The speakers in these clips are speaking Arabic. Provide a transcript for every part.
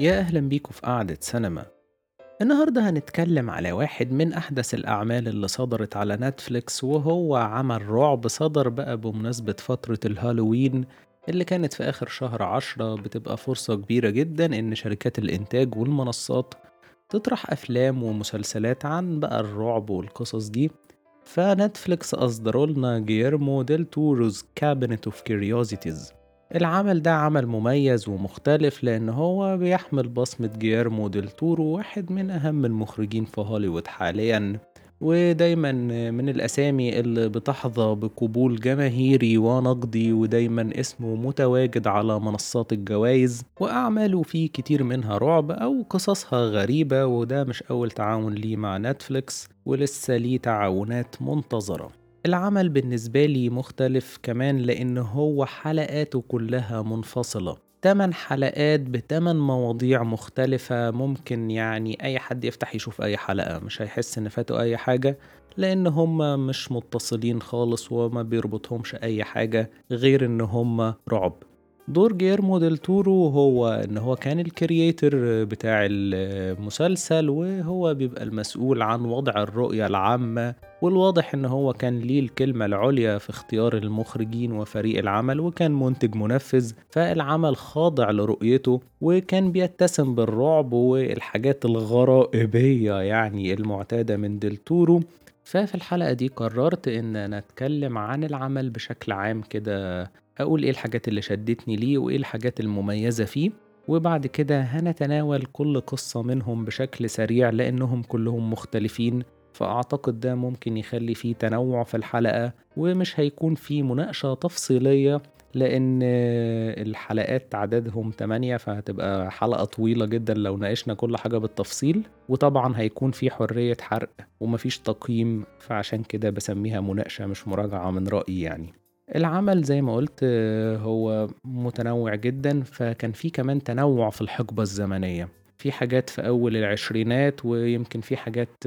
يا أهلا بيكم في قعدة سينما. النهاردة هنتكلم على واحد من أحدث الأعمال اللي صدرت على نتفليكس وهو عمل رعب صدر بقى بمناسبة فترة الهالوين اللي كانت في آخر شهر عشرة. بتبقى فرصة كبيرة جدا إن شركات الإنتاج والمنصات تطرح أفلام ومسلسلات عن بقى الرعب والقصص دي. فنتفليكس أصدروا لنا Guillermo del Toro's Cabinet of Curiosities العمل ده عمل مميز ومختلف لأن هو بيحمل بصمة جيرمو ديل تورو واحد من أهم المخرجين في هوليوود حاليا. ودايما من الأسامي اللي بتحظى بقبول جماهيري ونقدي ودايما اسمه متواجد على منصات الجوائز. وأعماله فيه كتير منها رعب أو قصصها غريبة وده مش أول تعاون ليه مع نتفليكس ولسه ليه تعاونات منتظرة. العمل بالنسبة لي مختلف كمان لأن هو حلقاته كلها منفصلة. تمن حلقات بتمن مواضيع مختلفة ممكن يعني أي حد يفتح يشوف أي حلقة مش هيحس إن فاته أي حاجة لأن هما مش متصلين خالص وما بيربطهمش أي حاجة غير إن هما رعب. دور جيرمو ديل تورو هو إن هو كان الكرييتر بتاع المسلسل وهو بيبقى المسؤول عن وضع الرؤية العامة والواضح إن هو كان ليه الكلمة العليا في اختيار المخرجين وفريق العمل وكان منتج منفذ فالعمل خاضع لرؤيته وكان بيتسم بالرعب والحاجات الغرائبية يعني المعتادة من ديل تورو. ففي الحلقة دي قررت إن أنا أتكلم عن العمل بشكل عام كده أقول إيه الحاجات اللي شدتني ليه وإيه الحاجات المميزة فيه وبعد كده هنتناول كل قصة منهم بشكل سريع لأنهم كلهم مختلفين. فأعتقد ده ممكن يخلي فيه تنوع في الحلقة ومش هيكون فيه مناقشة تفصيلية لأن الحلقات عددهم 8 فهتبقى حلقة طويلة جدا لو ناقشنا كل حاجة بالتفصيل. وطبعا هيكون في حرية حرق ومفيش تقييم فعشان كده بسميها مناقشة مش مراجعة من رأيي يعني. العمل زي ما قلت هو متنوع جدا فكان في كمان تنوع في الحقبة الزمنية. في حاجات في أول العشرينات ويمكن في حاجات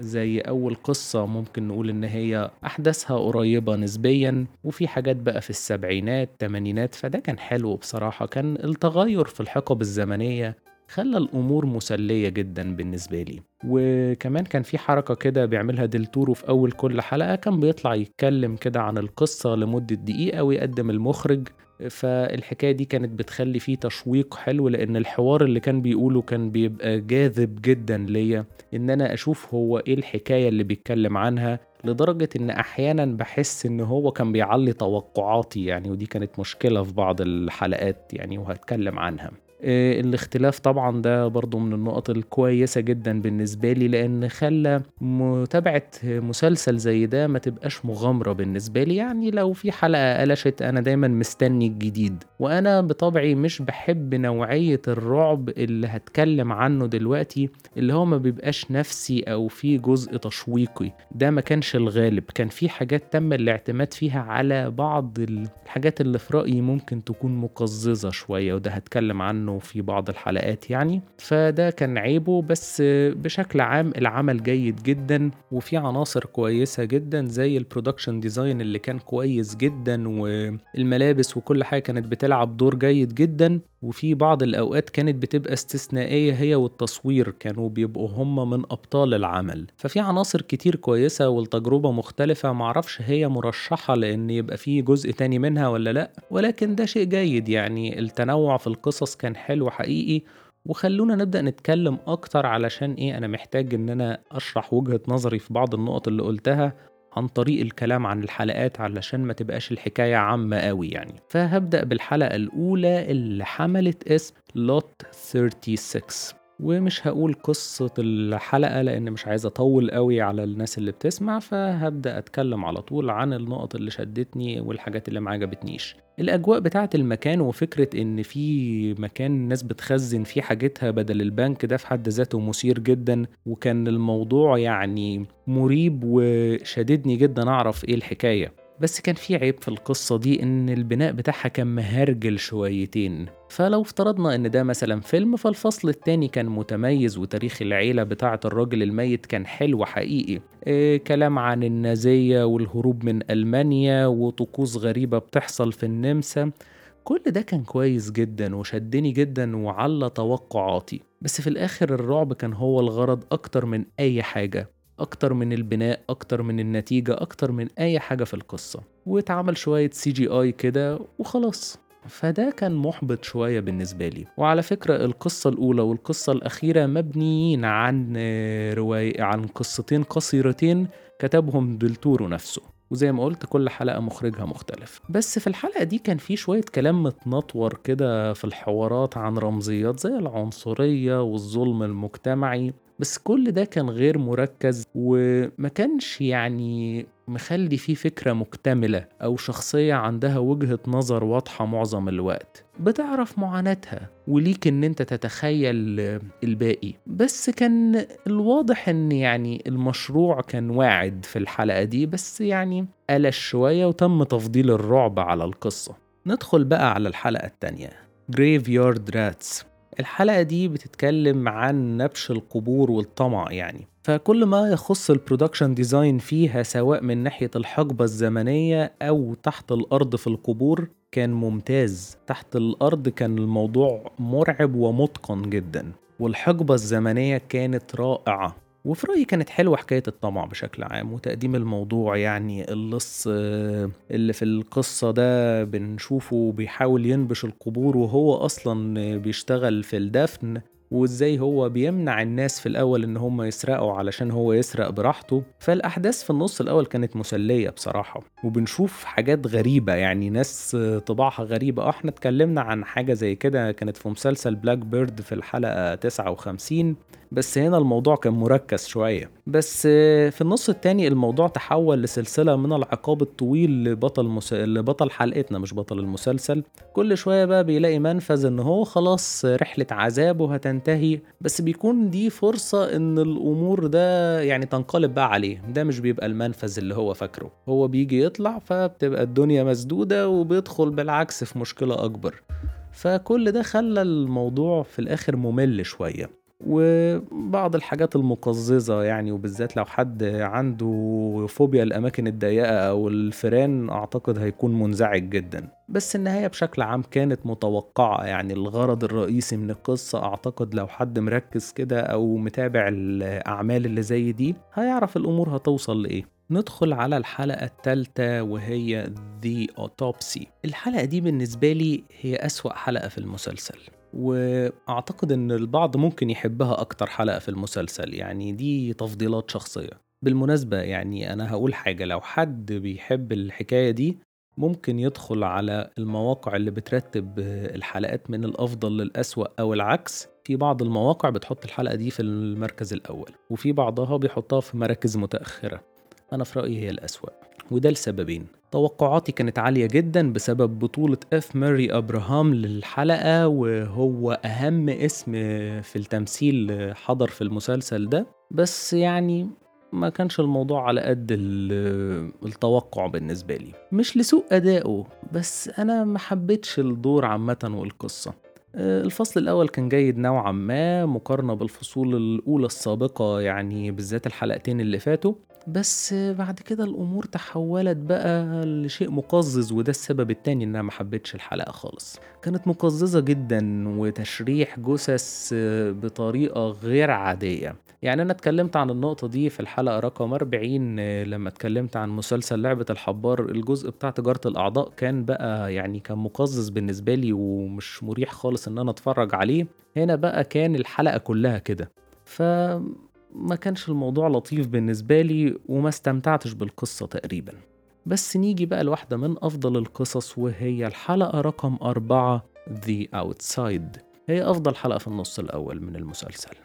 زي أول قصة ممكن نقول إن هي أحداثها قريبة نسبيا وفي حاجات بقى في السبعينات تمانينات فده كان حلو بصراحة كان التغير في الحقب الزمنية خلى الأمور مسلية جدا بالنسبة لي. وكمان كان في حركة كده بيعملها دلتورو في أول كل حلقة كان بيطلع يتكلم كده عن القصة لمدة دقيقة ويقدم المخرج فالحكاية دي كانت بتخلي فيه تشويق حلو لأن الحوار اللي كان بيقوله كان بيبقى جاذب جدا ليا إن أنا أشوف هو إيه الحكاية اللي بيتكلم عنها لدرجة إن أحيانا بحس إن هو كان بيعلي توقعاتي يعني ودي كانت مشكلة في بعض الحلقات يعني وهتكلم عنها. الاختلاف طبعا ده برضو من النقط الكويسة جدا بالنسبة لي لأن خلى متابعة مسلسل زي ده ما تبقاش مغامرة بالنسبة لي. يعني لو في حلقة قلشت أنا دايما مستني الجديد. وأنا بطبعي مش بحب نوعية الرعب اللي هتكلم عنه دلوقتي اللي هو ما بيبقاش نفسي أو في جزء تشويقي. ده ما كانش الغالب. كان في حاجات تم الاعتماد فيها على بعض الحاجات اللي في رأيي ممكن تكون مقززة شوية وده هتكلم عنه عنه في بعض الحلقات يعني. فده كان عيبه بس بشكل عام العمل جيد جدا. وفي عناصر كويسة جدا زي ال production design اللي كان كويس جدا والملابس وكل حاجة كانت بتلعب دور جيد جدا. وفي بعض الأوقات كانت بتبقى استثنائية هي والتصوير كانوا بيبقوا هم من أبطال العمل. ففي عناصر كتير كويسة والتجربة مختلفة معرفش هي مرشحة لأن يبقى في جزء تاني منها ولا لأ. ولكن ده شيء جيد يعني التنوع في القصص كان حلو حقيقي وخلونا نبدأ نتكلم أكتر علشان إيه أنا محتاج إن أنا أشرح وجهة نظري في بعض النقط اللي قلتها عن طريق الكلام عن الحلقات علشان ما تبقاش الحكاية عامة قوي يعني. فهبدأ بالحلقة الأولى اللي حملت اسم لوت 36 ومش هقول قصة الحلقة لأن مش عايز أطول قوي على الناس اللي بتسمع فهبدأ أتكلم على طول عن النقط اللي شدتني والحاجات اللي ما عجبتنيش. الأجواء بتاعة المكان وفكرة إن في مكان الناس بتخزن فيه حاجتها بدل البنك ده في حد ذاته مثير جدا وكان الموضوع يعني مريب وشددني جدا أعرف إيه الحكاية. بس كان في عيب في القصة دي إن البناء بتاعها كان مهرجل شويتين. فلو افترضنا إن ده مثلا فيلم فالفصل التاني كان متميز وتاريخ العيلة بتاعة الراجل الميت كان حلو حقيقي. إيه كلام عن النازية والهروب من ألمانيا وطقوس غريبة بتحصل في النمسا. كل ده كان كويس جدا وشدني جدا وعلى توقعاتي. بس في الآخر الرعب كان هو الغرض أكتر من أي حاجة. أكتر من البناء أكتر من النتيجة أكتر من أي حاجة في القصة. واتعمل شوية CGI كده وخلاص. فده كان محبط شوية بالنسبة لي. وعلى فكرة القصة الأولى والقصة الأخيرة مبنيين عن رواية عن قصتين قصيرتين كتبهم دلتورو نفسه. وزي ما قلت كل حلقة مخرجها مختلف. بس في الحلقة دي كان في شوية كلام متنطور كده في الحوارات عن رمزيات زي العنصرية والظلم المجتمعي. بس كل ده كان غير مركز وما كانش يعني مخلي فيه فكرة مكتملة أو شخصية عندها وجهة نظر واضحة معظم الوقت. بتعرف معاناتها وليك إن أنت تتخيل الباقي. بس كان الواضح إن يعني المشروع كان واعد في الحلقة دي بس يعني قلش شوية وتم تفضيل الرعب على القصة. ندخل بقى على الحلقة التانية. Graveyard Rats. الحلقة دي بتتكلم عن نبش القبور والطمع يعني. فكل ما يخص ال production design فيها سواء من ناحية الحقبة الزمنية أو تحت الأرض في القبور كان ممتاز. تحت الأرض كان الموضوع مرعب ومتقن جدا والحقبة الزمنية كانت رائعة. وفي رأيي كانت حلوة حكاية الطمع بشكل عام وتقديم الموضوع يعني اللص اللي في القصة ده بنشوفه بيحاول ينبش القبور وهو أصلا بيشتغل في الدفن وإزاي هو بيمنع الناس في الأول إن هم يسرقوا علشان هو يسرق براحته. فالأحداث في النص الأول كانت مسلية بصراحة وبنشوف حاجات غريبة يعني ناس طباعها غريبة. آه إحنا اتكلمنا عن حاجة زي كده كانت في مسلسل بلاك بيرد في الحلقة 59 بس هنا الموضوع كان مركز شوية. بس في النص التاني الموضوع تحول لسلسلة من العقاب الطويل لبطل مس... لبطل حلقتنا مش بطل المسلسل. كل شوية بقى بيلاقي منفذ إن هو خلاص رحلة عذابه هتنتهي. بس بيكون دي فرصة إن الأمور ده يعني تنقلب بقى عليه. ده مش بيبقى المنفذ اللي هو فاكره. هو بيجي يطلع فبتبقى الدنيا مسدودة وبيدخل بالعكس في مشكلة أكبر. فكل ده خلى الموضوع في الآخر ممل شوية. وبعض الحاجات المقززة يعني وبالذات لو حد عنده فوبيا الأماكن الضيقة أو الفيران أعتقد هيكون منزعج جدا. بس النهاية بشكل عام كانت متوقعة يعني الغرض الرئيسي من القصة أعتقد لو حد مركز كده أو متابع الأعمال اللي زي دي هيعرف الأمور هتوصل لإيه. ندخل على الحلقة الثالثة وهي The Autopsy. الحلقة دي بالنسبة لي هي أسوأ حلقة في المسلسل. وأعتقد إن البعض ممكن يحبها أكتر حلقة في المسلسل. يعني دي تفضيلات شخصية. بالمناسبة يعني أنا هقول حاجة. لو حد بيحب الحكاية دي ممكن يدخل على المواقع اللي بترتب الحلقات من الأفضل للأسوأ أو العكس. في بعض المواقع بتحط الحلقة دي في المركز الأول وفي بعضها بيحطها في مراكز متأخرة. أنا في رأيي هي الأسوأ. وده لسببين. توقعاتي كانت عالية جدا بسبب بطولة اف ماري ابراهام للحلقة وهو أهم اسم في التمثيل حضر في المسلسل ده. بس يعني ما كانش الموضوع على قد التوقع بالنسبة لي. مش لسوء أدائه بس أنا ما حبيتش الدور عامة والقصة. الفصل الأول كان جيد نوعا ما مقارنة بالفصول الأولى السابقة يعني بالذات الحلقتين اللي فاتوا. بس بعد كده الأمور تحولت بقى لشيء مقزز وده السبب التاني إن أنا محبتش الحلقة خالص. كانت مقززة جدا وتشريح جثث بطريقة غير عادية. يعني أنا اتكلمت عن النقطة دي في الحلقة رقم 40 لما اتكلمت عن مسلسل لعبة الحبار. الجزء بتاع تجارة الأعضاء كان بقى يعني كان مقزز بالنسبة لي ومش مريح خالص إن أنا أتفرج عليه. هنا بقى كان الحلقة كلها كده. ف ما كانش الموضوع لطيف بالنسبة لي وما استمتعتش بالقصة تقريبا. بس نيجي بقى لواحدة من أفضل القصص وهي الحلقة رقم أربعة The Outside. هي أفضل حلقة في النص الأول من المسلسل.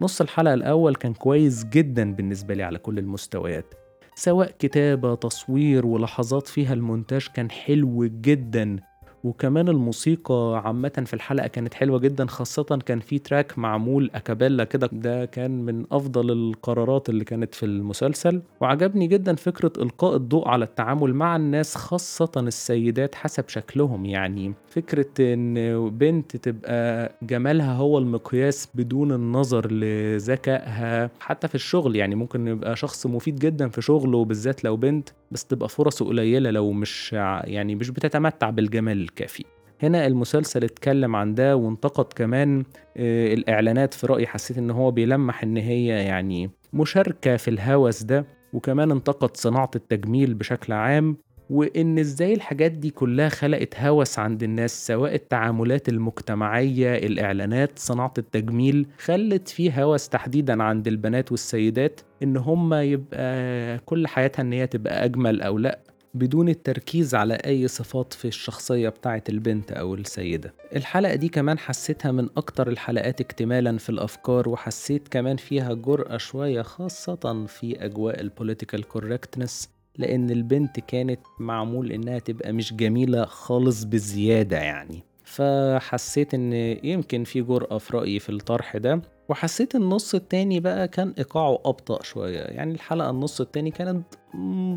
نص الحلقة الأول كان كويس جدا بالنسبة لي على كل المستويات. سواء كتابة تصوير ولحظات فيها المونتاج كان حلو جدا. وكمان الموسيقى عامة في الحلقة كانت حلوة جدا خاصة كان في تراك معمول أكابيلا كده. ده كان من أفضل القرارات اللي كانت في المسلسل. وعجبني جدا فكرة إلقاء الضوء على التعامل مع الناس خاصة السيدات حسب شكلهم. يعني فكرة إن بنت تبقى جمالها هو المقياس بدون النظر لذكائها حتى في الشغل. يعني ممكن يبقى شخص مفيد جدا في شغله بالذات لو بنت بس تبقى فرصه قليلة لو مش يعني مش بتتمتع بالجمال الكافي. هنا المسلسل اتكلم عن ده وانتقد كمان آه، الإعلانات في رأيي حسيت إن هو بيلمح إن هي يعني مشاركة في الهوس ده وكمان انتقد صناعة التجميل بشكل عام. وإن إزاي الحاجات دي كلها خلقت هوس عند الناس سواء التعاملات المجتمعية الإعلانات صناعة التجميل خلت فيه هوس تحديدا عند البنات والسيدات إن هم يبقى كل حياتها إن هي تبقى أجمل أو لأ بدون التركيز على أي صفات في الشخصية بتاعة البنت أو السيدة. الحلقة دي كمان حسيتها من أكتر الحلقات اكتمالا في الأفكار وحسيت كمان فيها جرأة شوية خاصة في أجواء ال political correctness لأن البنت كانت معمول إنها تبقى مش جميلة خالص بزيادة يعني. فحسيت إن يمكن في جرأة في رأيي في الطرح ده وحسيت النص التاني بقى كان إيقاعه أبطأ شوية. يعني الحلقة النص التاني كانت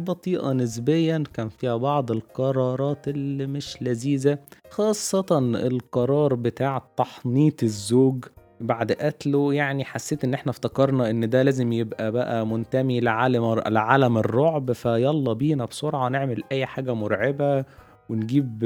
بطيئة نسبيا كان فيها بعض القرارات اللي مش لذيذة خاصة القرار بتاع تحنيط الزوج بعد قتله يعني حسيت إن إحنا افتكرنا إن ده لازم يبقى بقى منتمي لعالم لعالم الرعب فيلا بينا بسرعة نعمل أي حاجة مرعبة ونجيب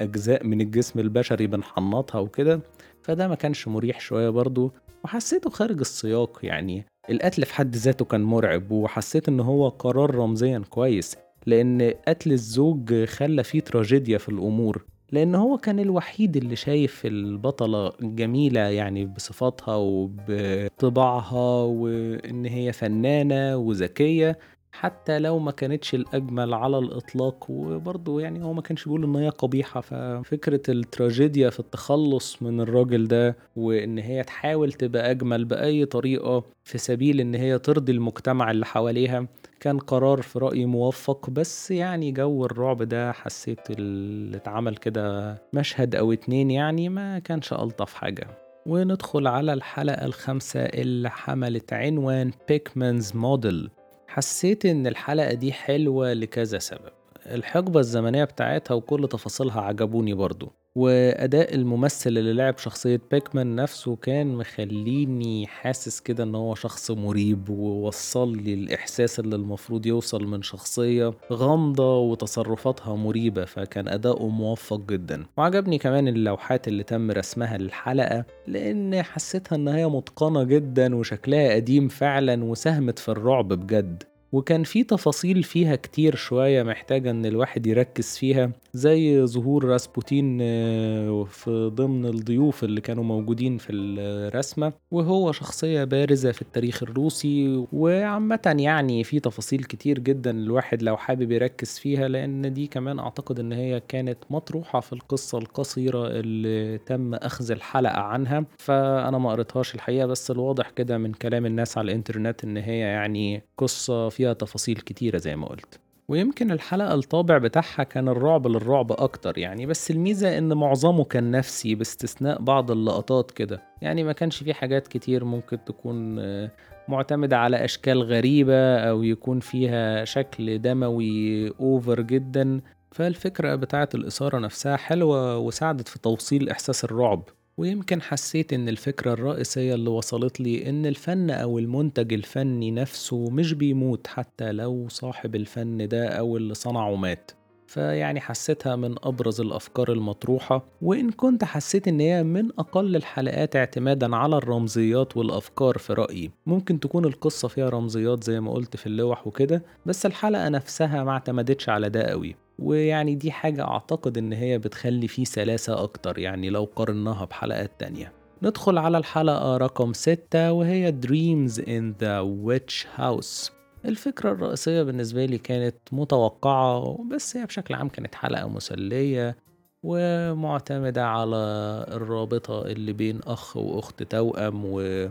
أجزاء من الجسم البشري بنحنطها وكده. فده ما كانش مريح شوية برضو وحسيته خارج السياق يعني. القتل في حد ذاته كان مرعب وحسيت إن هو قرار رمزيا كويس لأن قتل الزوج خلى فيه تراجيديا في الأمور. لأن هو كان الوحيد اللي شايف البطلة جميلة يعني بصفاتها وبطباعها وإن هي فنانة وذكية حتى لو ما كانتش الأجمل على الإطلاق. وبرضه يعني هو ما كانش بيقول إن هي قبيحة. ففكرة التراجيديا في التخلص من الراجل ده وإن هي تحاول تبقى أجمل بأي طريقة في سبيل إن هي ترضي المجتمع اللي حواليها كان قرار في رأيي موفق بس يعني جو الرعب ده حسيت اللي اتعمل كده مشهد أو اتنين يعني ما كانش ألطف حاجة. وندخل على الحلقة الخامسة اللي حملت عنوان بيكمانز موديل حسيت إن الحلقة دي حلوة لكذا سبب. الحقبة الزمنية بتاعتها وكل تفاصيلها عجبوني برضو. وأداء الممثل اللي لعب شخصية بيكمان نفسه كان مخليني حاسس كده إن هو شخص مريب ووصل لي الإحساس اللي المفروض يوصل من شخصية غامضة وتصرفاتها مريبة فكان أداؤه موفق جدا. وعجبني كمان اللوحات اللي تم رسمها للحلقة لأن حسيتها إن هي متقنة جدا وشكلها قديم فعلا وساهمت في الرعب بجد. وكان في تفاصيل فيها كتير شوية محتاجة إن الواحد يركز فيها زي ظهور راسبوتين آه، في ضمن الضيوف اللي كانوا موجودين في الرسمة وهو شخصية بارزة في التاريخ الروسي. وعامة يعني في تفاصيل كتير جدا الواحد لو حابب يركز فيها لأن دي كمان أعتقد إن هي كانت مطروحة في القصة القصيرة اللي تم أخذ الحلقة عنها. فأنا ما قريتهاش الحقيقة بس الواضح كده من كلام الناس على الإنترنت إن هي يعني قصة فيها تفاصيل كتيرة زي ما قلت. ويمكن الحلقة الطابع بتاعها كان الرعب للرعب أكتر يعني بس الميزة إن معظمه كان نفسي باستثناء بعض اللقطات كده. يعني ما كانش فيه حاجات كتير ممكن تكون آه، معتمدة على أشكال غريبة أو يكون فيها شكل دموي أوفر جدا. فالفكرة بتاعة الإثارة نفسها حلوة وساعدت في توصيل إحساس الرعب. ويمكن حسيت إن الفكرة الرئيسية اللي وصلت لي إن الفن أو المنتج الفني نفسه مش بيموت حتى لو صاحب الفن ده أو اللي صنعه مات. فيعني حسيتها من أبرز الأفكار المطروحة وإن كنت حسيت إن هي من أقل الحلقات اعتمادا على الرمزيات والأفكار في رأيي. ممكن تكون القصة فيها رمزيات زي ما قلت في اللوح وكده بس الحلقة نفسها ما اعتمدتش على ده قوي ويعني دي حاجة أعتقد إن هي بتخلي فيه سلاسة أكتر يعني لو قارناها بحلقات تانية. ندخل على الحلقة رقم ستة وهي Dreams in the Witch House. الفكرة الرئيسية بالنسبة لي كانت متوقعة بس هي بشكل عام كانت حلقة مسلية ومعتمدة على الرابطة اللي بين أخ وأخت توأم و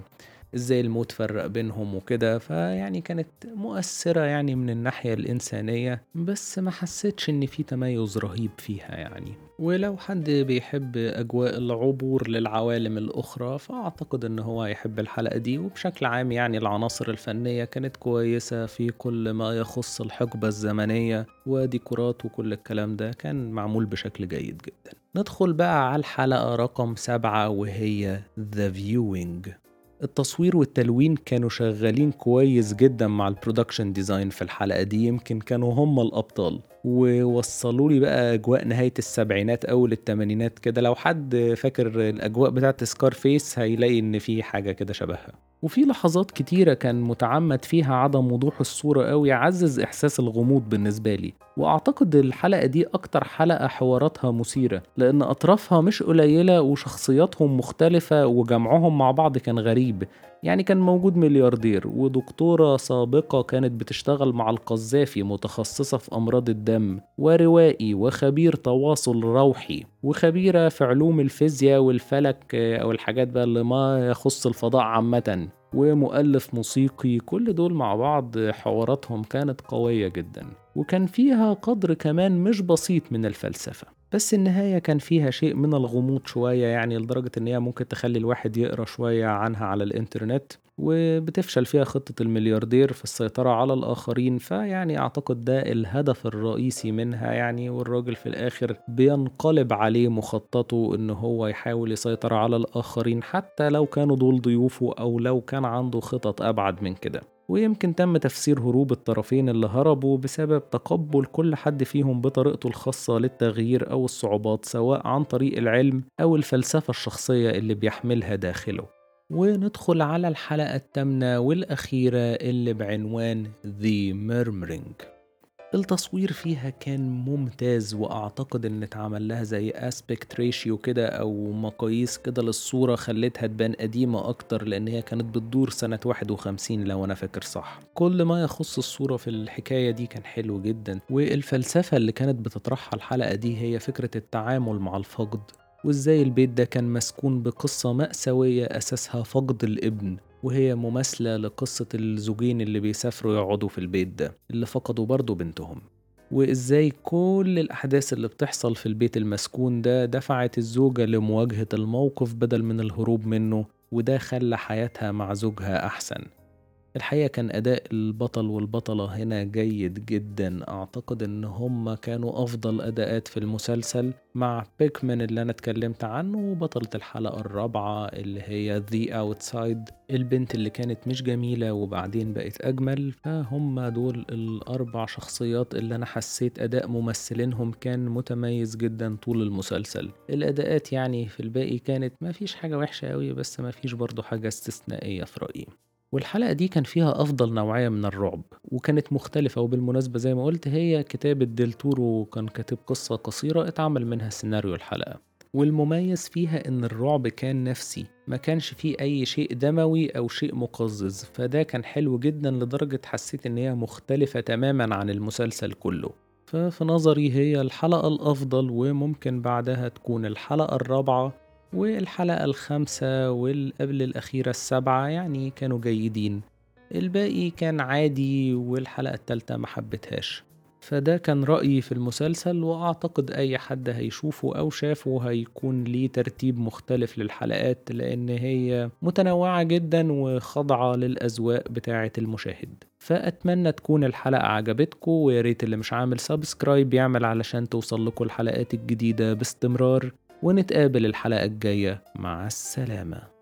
إزاي الموت فرق بينهم وكده. فيعني كانت مؤثرة يعني من الناحية الإنسانية بس ما حسيتش إن في تميز رهيب فيها يعني. ولو حد بيحب أجواء العبور للعوالم الأخرى فأعتقد إن هو يحب الحلقة دي. وبشكل عام يعني العناصر الفنية كانت كويسة في كل ما يخص الحقبة الزمنية وديكورات وكل الكلام ده. كان معمول بشكل جيد جدا. ندخل بقى على الحلقة رقم سبعة وهي The Viewing. التصوير والتلوين كانوا شغالين كويس جدا مع ال production design في الحلقة دي. يمكن كانوا هم الأبطال. ووصلوا لي بقى أجواء نهاية السبعينات أول التمانينات كده. لو حد فاكر الأجواء بتاعة Scarface هيلاقي إن في حاجة كده شبهها. وفي لحظات كتيرة كان متعمد فيها عدم وضوح الصورة أوي يعزز إحساس الغموض بالنسبة لي. وأعتقد الحلقة دي أكتر حلقة حواراتها مثيرة لأن أطرافها مش قليلة وشخصياتهم مختلفة وجمعهم مع بعض كان غريب. يعني كان موجود ملياردير ودكتورة سابقة كانت بتشتغل مع القذافي متخصصة في أمراض الدم وروائي وخبير تواصل روحي وخبيرة في علوم الفيزياء والفلك أو الحاجات بقى اللي ما يخص الفضاء عامةً. ومؤلف موسيقي كل دول مع بعض حواراتهم كانت قوية جدا. وكان فيها قدر كمان مش بسيط من الفلسفة. بس النهاية كان فيها شيء من الغموض شوية يعني لدرجة إن هي ممكن تخلي الواحد يقرأ شوية عنها على الإنترنت وبتفشل فيها خطة الملياردير في السيطرة على الآخرين. فيعني أعتقد ده الهدف الرئيسي منها يعني والراجل في الآخر بينقلب عليه مخططه إن هو يحاول يسيطر على الآخرين حتى لو كانوا دول ضيوفه أو لو كان عنده خطط أبعد من كده. ويمكن تم تفسير هروب الطرفين اللي هربوا بسبب تقبل كل حد فيهم بطريقته الخاصة للتغيير أو الصعوبات سواء عن طريق العلم أو الفلسفة الشخصية اللي بيحملها داخله. وندخل على الحلقة الثامنة والأخيرة اللي بعنوان The Murmuring. التصوير فيها كان ممتاز وأعتقد إن اتعمل لها زي اسبكت ريشيو كده أو مقاييس كده للصورة خلتها تبان قديمة أكتر لأن هي كانت بتدور سنة 51 لو أنا فاكر صح. كل ما يخص الصورة في الحكاية دي كان حلو جدا. والفلسفة اللي كانت بتطرحها الحلقة دي هي فكرة التعامل مع الفقد وإزاي البيت ده كان مسكون بقصة مأساوية أساسها فقد الابن. وهي مماثلة لقصة الزوجين اللي بيسافروا يقعدوا في البيت ده اللي فقدوا برضه بنتهم. وإزاي كل الأحداث اللي بتحصل في البيت المسكون ده دفعت الزوجة لمواجهة الموقف بدل من الهروب منه وده خلى حياتها مع زوجها أحسن. الحقيقة كان أداء البطل والبطلة هنا جيد جدا. أعتقد إن هما كانوا أفضل أداءات في المسلسل مع بيكمان اللي أنا اتكلمت عنه وبطلة الحلقة الرابعة اللي هي ذي أوتسايد البنت اللي كانت مش جميلة وبعدين بقت أجمل فهم دول الأربع شخصيات اللي أنا حسيت أداء ممثلينهم كان متميز جدا طول المسلسل. الأداءات يعني في الباقي كانت ما فيش حاجة وحشة أوي بس ما فيش برضو حاجة استثنائية في رأيي. والحلقة دي كان فيها أفضل نوعية من الرعب وكانت مختلفة وبالمناسبة زي ما قلت هي كتابة ديل تورو كان كاتب قصة قصيرة اتعمل منها سيناريو الحلقة. والمميز فيها إن الرعب كان نفسي ما كانش فيه أي شيء دموي أو شيء مقزز فده كان حلو جدا لدرجة حسيت إن هي مختلفة تماما عن المسلسل كله. ففي نظري هي الحلقة الأفضل وممكن بعدها تكون الحلقة الرابعة والحلقة الخامسة والقبل الأخيرة السبعة يعني كانوا جيدين. الباقي كان عادي والحلقة التالتة محبتهاش فده كان رأيي في المسلسل وأعتقد أي حد هيشوفه أو شافه هيكون ليه ترتيب مختلف للحلقات لأن هي متنوعة جدا وخاضعة للأذواق بتاعة المشاهد. فأتمنى تكون الحلقة عجبتكم وياريت اللي مش عامل سبسكرايب يعمل علشان توصل لكم الحلقات الجديدة باستمرار. ونتقابل الحلقة الجاية. مع السلامة.